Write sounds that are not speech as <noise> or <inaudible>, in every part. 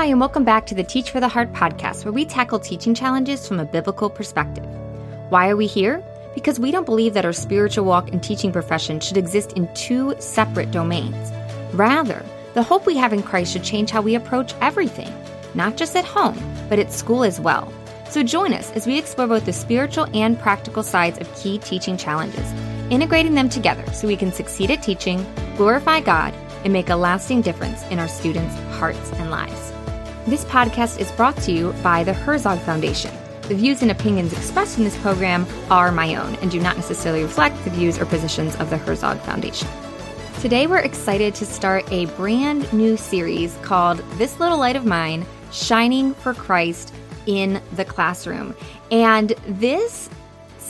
Hi, and welcome back to the Teach for the Heart podcast, where we tackle teaching challenges from a biblical perspective. Why are we here? Because we don't believe that our spiritual walk and teaching profession should exist in two separate domains. Rather, the hope we have in Christ should change how we approach everything, not just at home, but at school as well. So join us as we explore both the spiritual and practical sides of key teaching challenges, integrating them together so we can succeed at teaching, glorify God, and make a lasting difference in our students' hearts and lives. This podcast is brought to you by the Herzog Foundation. The views and opinions expressed in this program are my own and do not necessarily reflect the views or positions of the Herzog Foundation. Today, we're excited to start a brand new series called This Little Light of Mine Shining for Christ in the Classroom. And this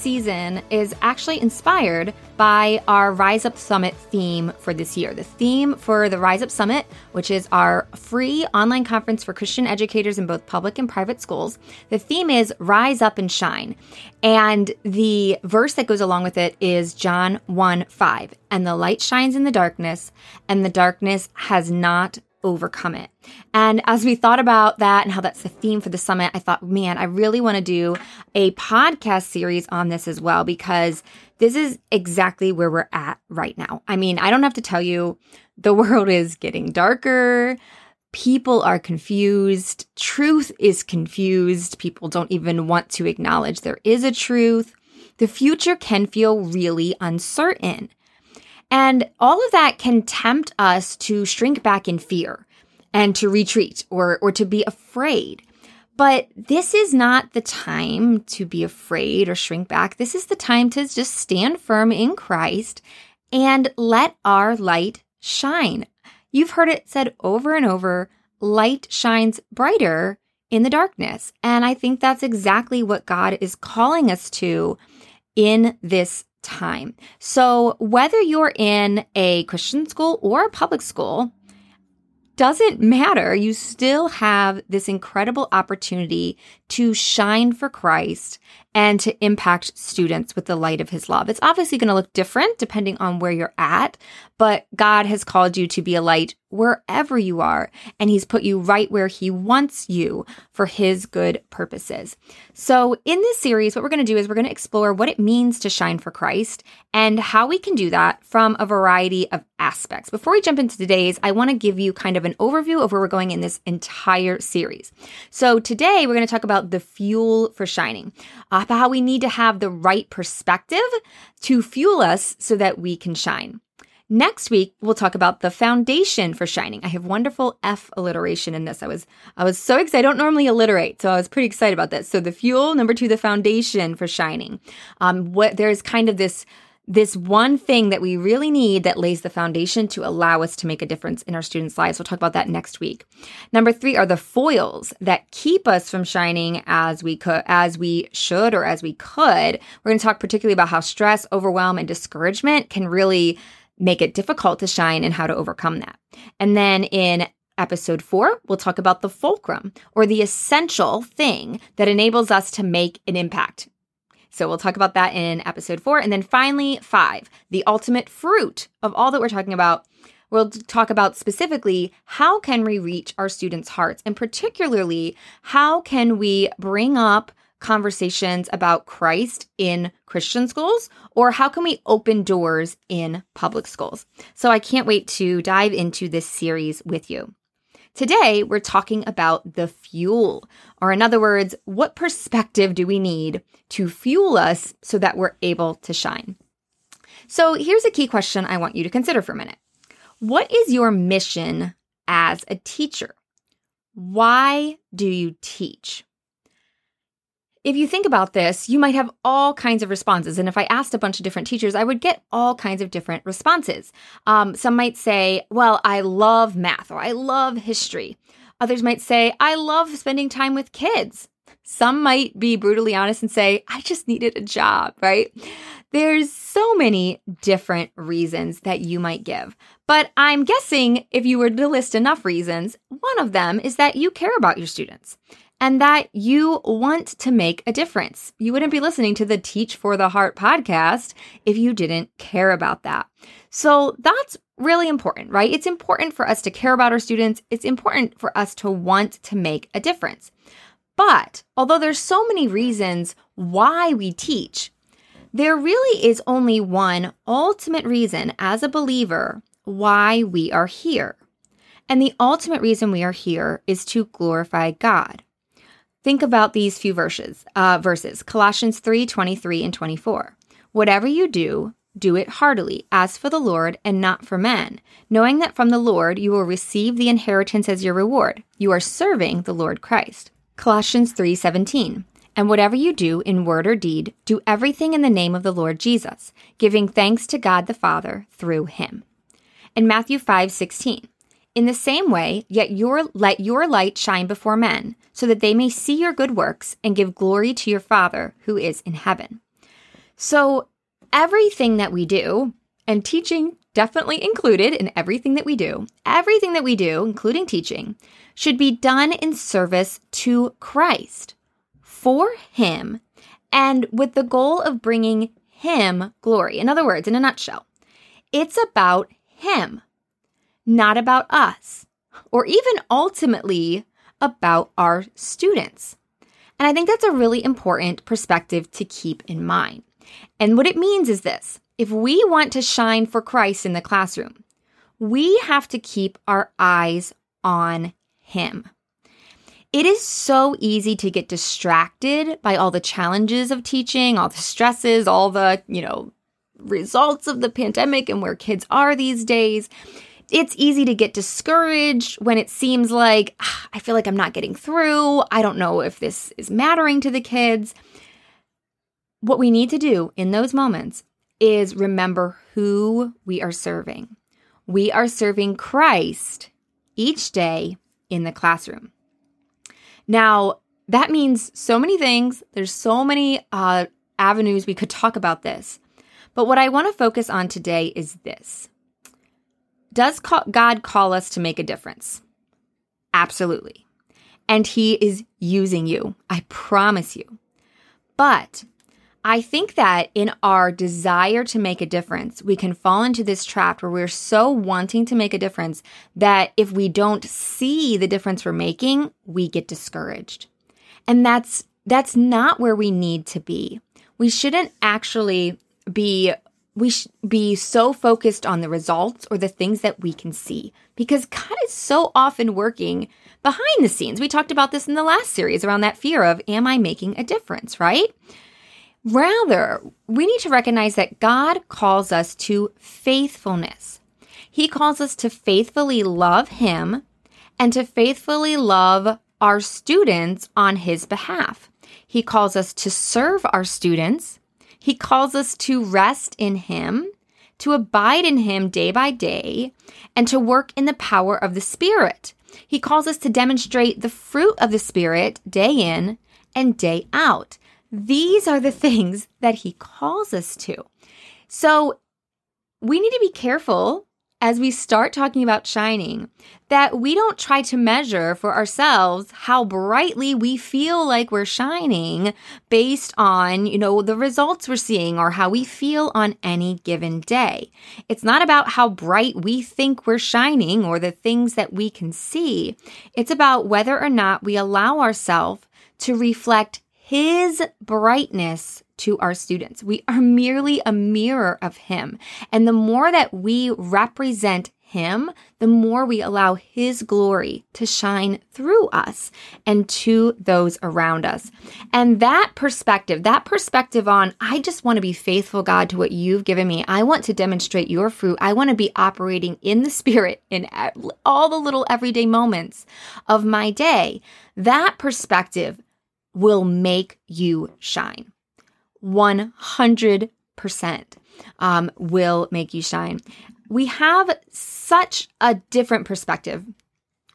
season is actually inspired by our Rise Up Summit theme for this year. The theme for the Rise Up Summit, which is our free online conference for Christian educators in both public and private schools, the theme is Rise Up and Shine. And the verse that goes along with it is John 1 5. And the light shines in the darkness, and the darkness has not overcome it. And as we thought about that and how that's the theme for the summit, I thought, man, I really want to do a podcast series on this as well because this is exactly where we're at right now. I mean, I don't have to tell you, the <laughs> world is getting darker. People are confused. Truth is confused. People don't even want to acknowledge there is a truth. The future can feel really uncertain. And all of that can tempt us to shrink back in fear and to retreat or, or to be afraid. But this is not the time to be afraid or shrink back. This is the time to just stand firm in Christ and let our light shine. You've heard it said over and over light shines brighter in the darkness. And I think that's exactly what God is calling us to in this time. So, whether you're in a Christian school or a public school, doesn't matter. You still have this incredible opportunity to shine for Christ and to impact students with the light of his love. It's obviously going to look different depending on where you're at, but God has called you to be a light wherever you are, and He's put you right where He wants you for His good purposes. So, in this series, what we're going to do is we're going to explore what it means to shine for Christ and how we can do that from a variety of aspects. Before we jump into today's, I want to give you kind of an overview of where we're going in this entire series. So, today we're going to talk about the fuel for shining, about how we need to have the right perspective to fuel us so that we can shine. Next week, we'll talk about the foundation for shining. I have wonderful F alliteration in this. I was, I was so excited. I don't normally alliterate, so I was pretty excited about this. So the fuel, number two, the foundation for shining. Um, what there's kind of this, this one thing that we really need that lays the foundation to allow us to make a difference in our students' lives. We'll talk about that next week. Number three are the foils that keep us from shining as we could, as we should, or as we could. We're going to talk particularly about how stress, overwhelm, and discouragement can really make it difficult to shine and how to overcome that. And then in episode four, we'll talk about the fulcrum or the essential thing that enables us to make an impact. So we'll talk about that in episode four. And then finally, five, the ultimate fruit of all that we're talking about. We'll talk about specifically how can we reach our students' hearts and particularly how can we bring up conversations about Christ in Christian schools or how can we open doors in public schools? So I can't wait to dive into this series with you. Today, we're talking about the fuel, or in other words, what perspective do we need to fuel us so that we're able to shine? So here's a key question I want you to consider for a minute. What is your mission as a teacher? Why do you teach? If you think about this, you might have all kinds of responses. And if I asked a bunch of different teachers, I would get all kinds of different responses. Um, some might say, Well, I love math or I love history. Others might say, I love spending time with kids. Some might be brutally honest and say, I just needed a job, right? There's so many different reasons that you might give. But I'm guessing if you were to list enough reasons, one of them is that you care about your students and that you want to make a difference. You wouldn't be listening to the Teach for the Heart podcast if you didn't care about that. So that's really important, right? It's important for us to care about our students. It's important for us to want to make a difference. But although there's so many reasons why we teach, there really is only one ultimate reason as a believer why we are here. And the ultimate reason we are here is to glorify God. Think about these few verses, uh, verses Colossians 3 23 and 24. Whatever you do, do it heartily, as for the Lord and not for men, knowing that from the Lord you will receive the inheritance as your reward. You are serving the Lord Christ. Colossians 3:17. And whatever you do in word or deed, do everything in the name of the Lord Jesus, giving thanks to God the Father through him. And Matthew 5:16. In the same way, yet your let your light shine before men, so that they may see your good works and give glory to your Father who is in heaven. So, everything that we do, and teaching definitely included in everything that we do, everything that we do, including teaching, should be done in service to Christ, for Him, and with the goal of bringing Him glory. In other words, in a nutshell, it's about Him, not about us, or even ultimately about our students. And I think that's a really important perspective to keep in mind. And what it means is this if we want to shine for Christ in the classroom, we have to keep our eyes on Him. It is so easy to get distracted by all the challenges of teaching, all the stresses, all the, you know, results of the pandemic and where kids are these days. It's easy to get discouraged when it seems like ah, I feel like I'm not getting through. I don't know if this is mattering to the kids. What we need to do in those moments is remember who we are serving. We are serving Christ each day in the classroom. Now, that means so many things. There's so many uh, avenues we could talk about this. But what I want to focus on today is this Does God call us to make a difference? Absolutely. And He is using you. I promise you. But I think that in our desire to make a difference, we can fall into this trap where we're so wanting to make a difference that if we don't see the difference we're making, we get discouraged. And that's that's not where we need to be. We shouldn't actually be we should be so focused on the results or the things that we can see because God is so often working behind the scenes. We talked about this in the last series around that fear of am I making a difference, right? Rather, we need to recognize that God calls us to faithfulness. He calls us to faithfully love Him and to faithfully love our students on His behalf. He calls us to serve our students. He calls us to rest in Him, to abide in Him day by day, and to work in the power of the Spirit. He calls us to demonstrate the fruit of the Spirit day in and day out. These are the <laughs> things that he calls us to. So we need to be careful as we start talking about shining that we don't try to measure for ourselves how brightly we feel like we're shining based on, you know, the results we're seeing or how we feel on any given day. It's not about how bright we think we're shining or the things that we can see. It's about whether or not we allow ourselves to reflect his brightness to our students. We are merely a mirror of him. And the more that we represent him, the more we allow his glory to shine through us and to those around us. And that perspective, that perspective on, I just want to be faithful, God, to what you've given me. I want to demonstrate your fruit. I want to be operating in the spirit in all the little everyday moments of my day. That perspective will make you shine. 100% um, will make you shine. We have such a different perspective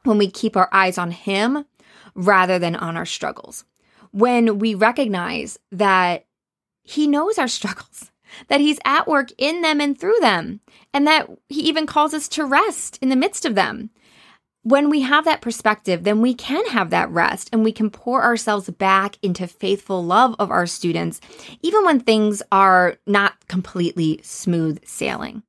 when we keep our eyes on Him rather than on our struggles. When we recognize that He knows our <laughs> struggles, that He's at work in them and through them, and that He even calls us to rest in the midst of them when we have that perspective, then we can have that rest and we can pour ourselves back into faithful love of our students, even when things are not completely smooth sailing.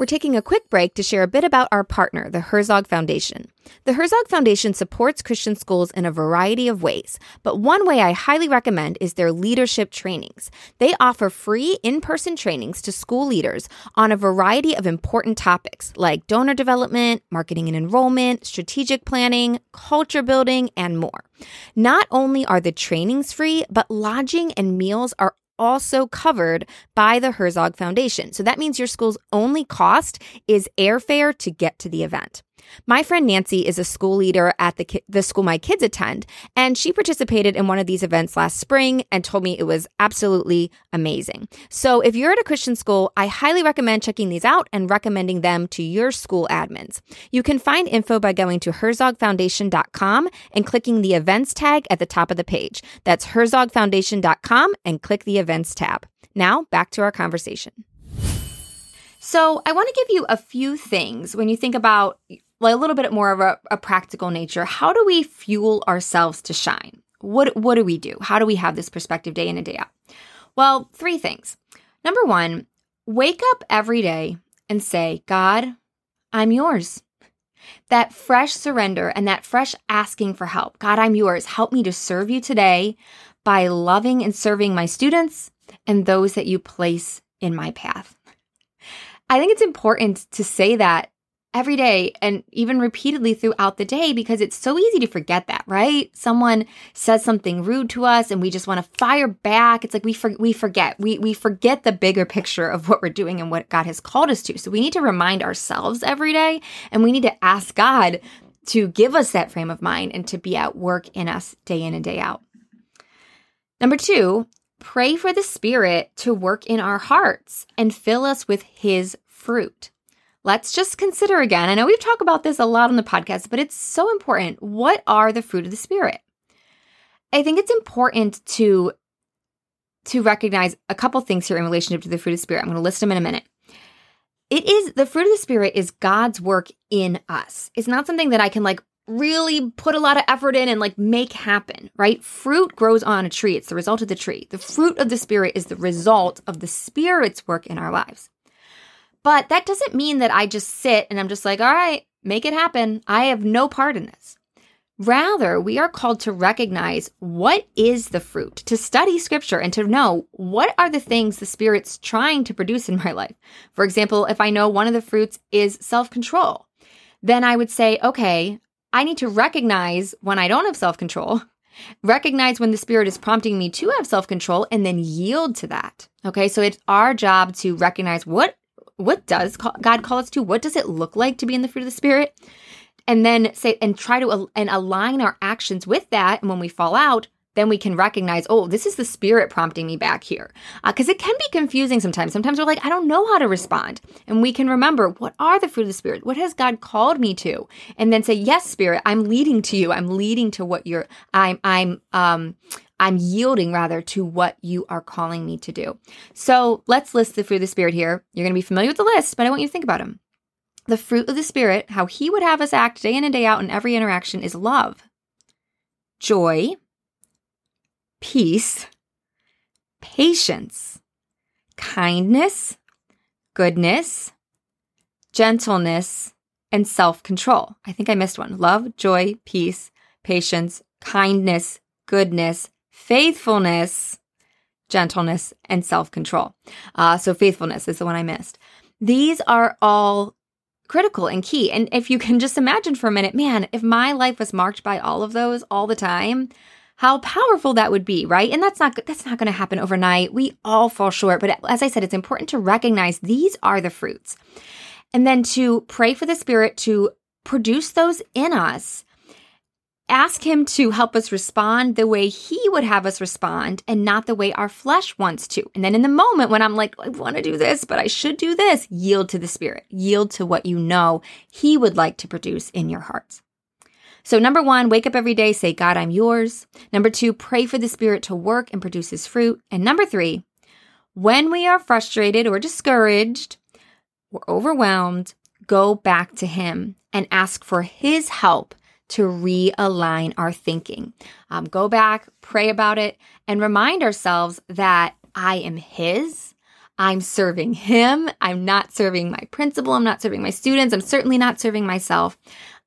We're taking a quick break to share a bit about our partner, the Herzog Foundation. The Herzog Foundation supports Christian schools in a variety of ways, but one way I highly recommend is their leadership trainings. They offer free in person trainings to school leaders on a variety of important topics like donor development, marketing and enrollment, strategic planning, culture building, and more. Not only are the trainings free, but lodging and meals are also covered by the Herzog Foundation. So that means your school's only cost is airfare to get to the event. My friend Nancy is a school leader at the, ki- the school my kids attend, and she participated in one of these events last spring and told me it was absolutely amazing. So if you're at a Christian school, I highly recommend checking these out and recommending them to your school admins. You can find info by going to herzogfoundation.com and clicking the events tag at the top of the page. That's herzogfoundation.com and click the events tab. Now back to our conversation. So, I want to give you a few things when you think about like a little bit more of a, a practical nature. How do we fuel ourselves to shine? What what do we do? How do we have this perspective day in and day out? Well, three things. Number one, wake up every day and say, God, I'm yours. That fresh surrender and that fresh asking for help. God, I'm yours. Help me to serve you today by loving and serving my students and those that you place in my path. I think it's important to say that every day and even repeatedly throughout the day because it's so easy to forget that, right? Someone says something rude to us and we just want to fire back. It's like we for, we forget. We we forget the bigger picture of what we're doing and what God has called us to. So we need to remind ourselves every day and we need to ask God to give us that frame of mind and to be at work in us day in and day out. Number 2, pray for the Spirit to work in our hearts and fill us with his fruit let's just consider again. I know we've talked about this a lot on the podcast, but it's so important. What are the fruit of the spirit? I think it's important to to recognize a couple things here in relationship to the fruit of the spirit. I'm going to list them in a minute. It is the fruit of the spirit is God's work in us. It's not something that I can like really put a lot of effort in and like make happen, right? Fruit grows on a tree. It's the result of the tree. The fruit of the spirit is the result of the spirit's work in our lives. But that doesn't mean that I just sit and I'm just like, all right, make it happen. I have no part in this. Rather, we are called to recognize what is the fruit, to study scripture and to know what are the things the Spirit's trying to produce in my life. For example, if I know one of the fruits is self control, then I would say, okay, I need to recognize when I don't have self control, recognize when the Spirit is prompting me to have self control, and then yield to that. Okay, so it's our job to recognize what what does God call us to? What does it look like to be in the fruit of the Spirit? And then say, and try to and align our actions with that. And when we fall out, then we can recognize, oh, this is the spirit prompting me back here. Because uh, it can be confusing sometimes. Sometimes we're like, I don't know how to respond. And we can remember, what are the fruit of the spirit? What has God called me to? And then say, yes, spirit, I'm leading to you. I'm leading to what you're, I'm, I'm, um, I'm yielding rather to what you are calling me to do. So let's list the fruit of the Spirit here. You're going to be familiar with the list, but I want you to think about them. The fruit of the Spirit, how He would have us act day in and day out in every interaction, is love, joy, peace, patience, kindness, goodness, gentleness, and self control. I think I missed one. Love, joy, peace, patience, kindness, goodness, faithfulness, gentleness, and self control. Uh, so, faithfulness is the one I missed. These are all critical and key. And if you can just imagine for a minute, man, if my life was marked by all of those all the time, how powerful that would be, right? And that's not that's not going to happen overnight. We all fall short, but as I said, it's important to recognize these are the fruits. And then to pray for the spirit to produce those in us ask Him to help us respond the way He would have us respond and not the way our flesh wants to. And then in the moment when I'm like, I want to do this, but I should do this, yield to the Spirit, yield to what you know He would like to produce in your hearts. So, number one, wake up every day, say, God, I'm yours. Number two, pray for the Spirit to work and produce His fruit. And number three, when we are frustrated or discouraged or overwhelmed, go back to Him and ask for His help to realign our thinking. Um, go back, pray about it, and remind ourselves that I am His. I'm serving him. I'm not serving my principal. I'm not serving my students. I'm certainly not serving myself.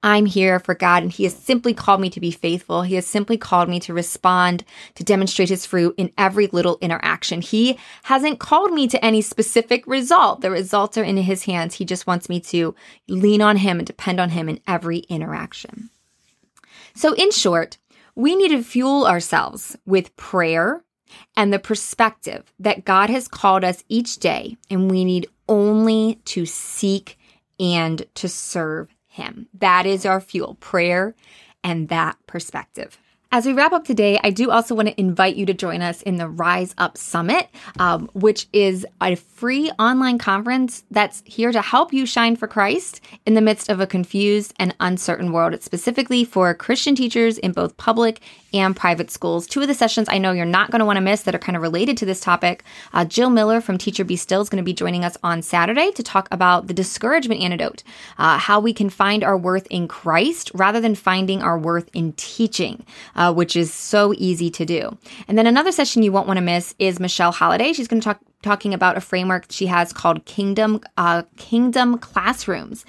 I'm here for God and He has simply called me to be faithful. He has simply called me to respond, to demonstrate His fruit in every little interaction. He hasn't called me to any specific result. The results are in His hands. He just wants me to lean on Him and depend on Him in every interaction. So, in short, we need to fuel ourselves with prayer and the perspective that God has called us each day, and we need only to seek and to serve him. That is our fuel, prayer and that perspective. As we wrap up today, I do also want to invite you to join us in the Rise Up Summit, um, which is a free online conference that's here to help you shine for Christ in the midst of a confused and uncertain world. It's specifically for Christian teachers in both public and private schools. Two of the sessions I know you're not going to want to miss that are kind of related to this topic. Uh, Jill Miller from Teacher Be Still is going to be joining us on Saturday to talk about the discouragement antidote, uh, how we can find our worth in Christ rather than finding our worth in teaching. Uh, uh, which is so easy to do. And then another session you won't want to miss is Michelle Holiday. She's going to talk talking about a framework she has called Kingdom uh, Kingdom Classrooms,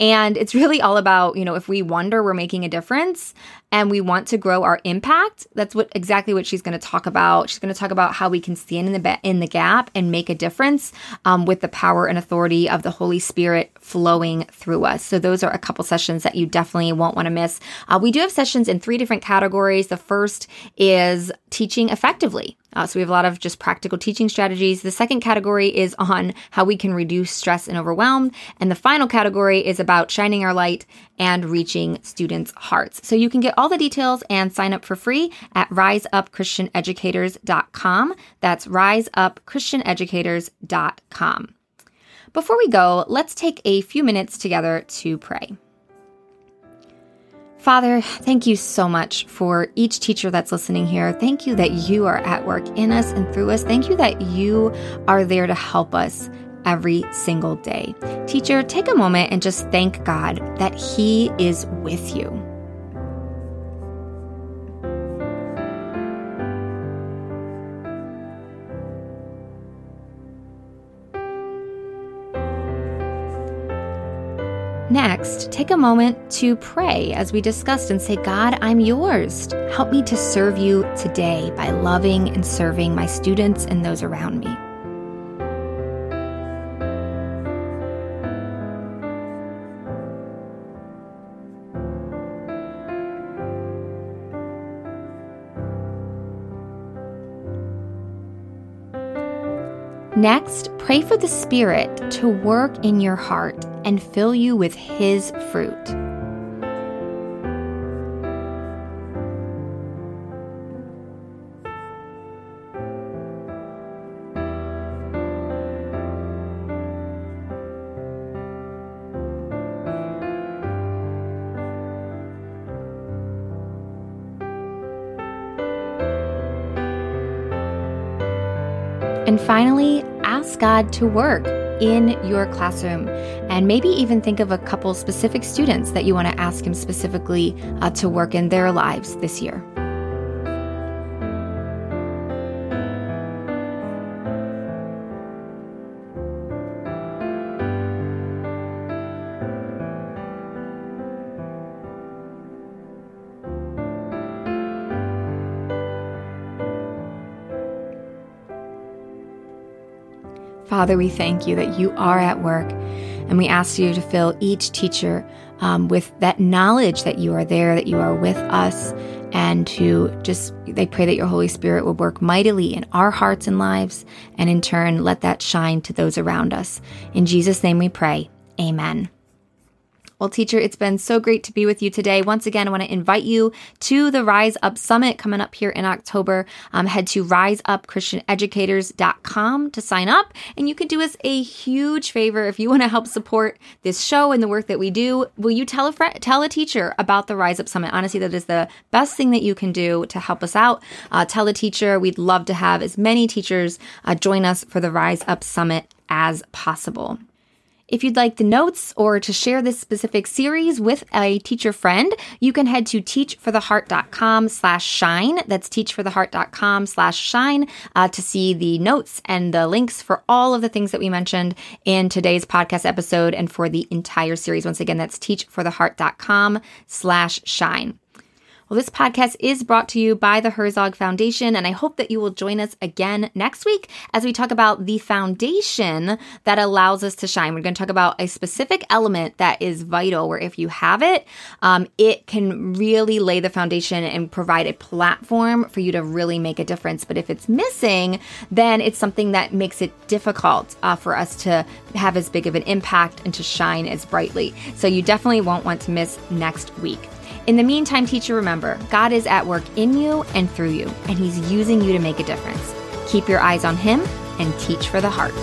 and it's really all about you know if we wonder we're making a difference and we want to grow our impact. That's what exactly what she's going to talk about. She's going to talk about how we can stand in the in the gap and make a difference um, with the power and authority of the Holy Spirit flowing through us. So those are a couple sessions that you definitely won't want to miss. Uh, we do have sessions in three different categories. The first is teaching effectively. Uh, so we have a lot of just practical teaching strategies. The second category is on how we can reduce stress and overwhelm. And the final category is about shining our light and reaching students' hearts. So you can get all the details and sign up for free at riseupchristianeducators.com. That's riseupchristianeducators.com. Before we go, let's take a few minutes together to pray. Father, thank you so much for each teacher that's listening here. Thank you that you are at work in us and through us. Thank you that you are there to help us every single day. Teacher, take a moment and just thank God that He is with you. Next, take a moment to pray as we discussed and say, God, I'm yours. Help me to serve you today by loving and serving my students and those around me. Next, pray for the Spirit to work in your heart and fill you with His fruit. And finally, ask God to work in your classroom and maybe even think of a couple specific students that you want to ask Him specifically uh, to work in their lives this year. Father, we thank you that you are at work, and we ask you to fill each teacher um, with that knowledge that you are there, that you are with us, and to just, they pray that your Holy Spirit will work mightily in our hearts and lives, and in turn, let that shine to those around us. In Jesus' name we pray. Amen. Well, teacher, it's been so great to be with you today. Once again, I want to invite you to the Rise Up Summit coming up here in October. Um, head to riseupchristianeducators.com to sign up. And you can do us a huge favor if you want to help support this show and the work that we do. Will you tell a friend, tell a teacher about the Rise Up Summit? Honestly, that is the best thing that you can do to help us out. Uh, tell a teacher. We'd love to have as many teachers uh, join us for the Rise Up Summit as possible. If you'd like the notes or to share this specific series with a teacher friend, you can head to teachfortheheart.com slash shine. That's teachfortheheart.com slash shine uh, to see the notes and the links for all of the things that we mentioned in today's podcast episode and for the entire series. Once again, that's teachfortheheart.com slash shine. Well, this podcast is brought to you by the Herzog Foundation, and I hope that you will join us again next week as we talk about the foundation that allows us to shine. We're going to talk about a specific element that is vital, where if you have it, um, it can really lay the foundation and provide a platform for you to really make a difference. But if it's missing, then it's something that makes it difficult uh, for us to have as big of an impact and to shine as brightly. So you definitely won't want to miss next week. In the meantime, teacher, remember God is at work in you and through you, and He's using you to make a difference. Keep your eyes on Him and teach for the heart.